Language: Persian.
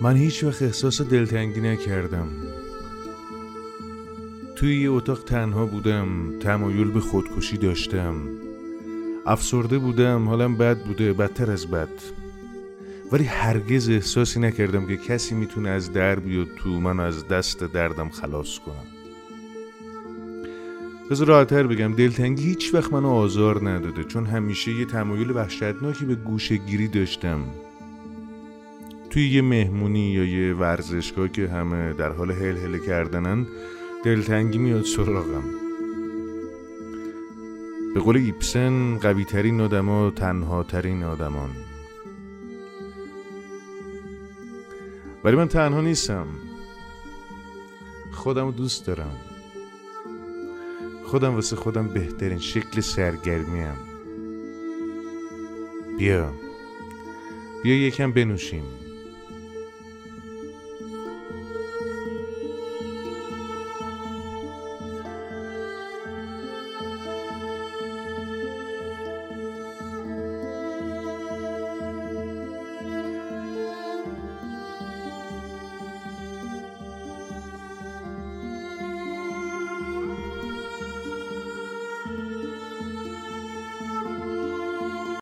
من هیچ وقت احساس دلتنگی نکردم. توی یه اتاق تنها بودم تمایل به خودکشی داشتم. افسرده بودم حالم بد بوده بدتر از بد. ولی هرگز احساسی نکردم که کسی می‌تونه از در بیاد تو من از دست دردم خلاص کنم. بذار راحتتر بگم دلتنگی هیچ وقت منو آزار نداده چون همیشه یه تمایل وحشتناکی به گوشه گیری داشتم. توی یه مهمونی یا یه ورزشگاه که همه در حال هل هل کردنن دلتنگی میاد سراغم. به قول ایپسن قوی ترین آدما تنها ترین آدمان. ولی من تنها نیستم. خودم دوست دارم. خودم واسه خودم بهترین شکل سرگرمیم. بیا. بیا یکم بنوشیم.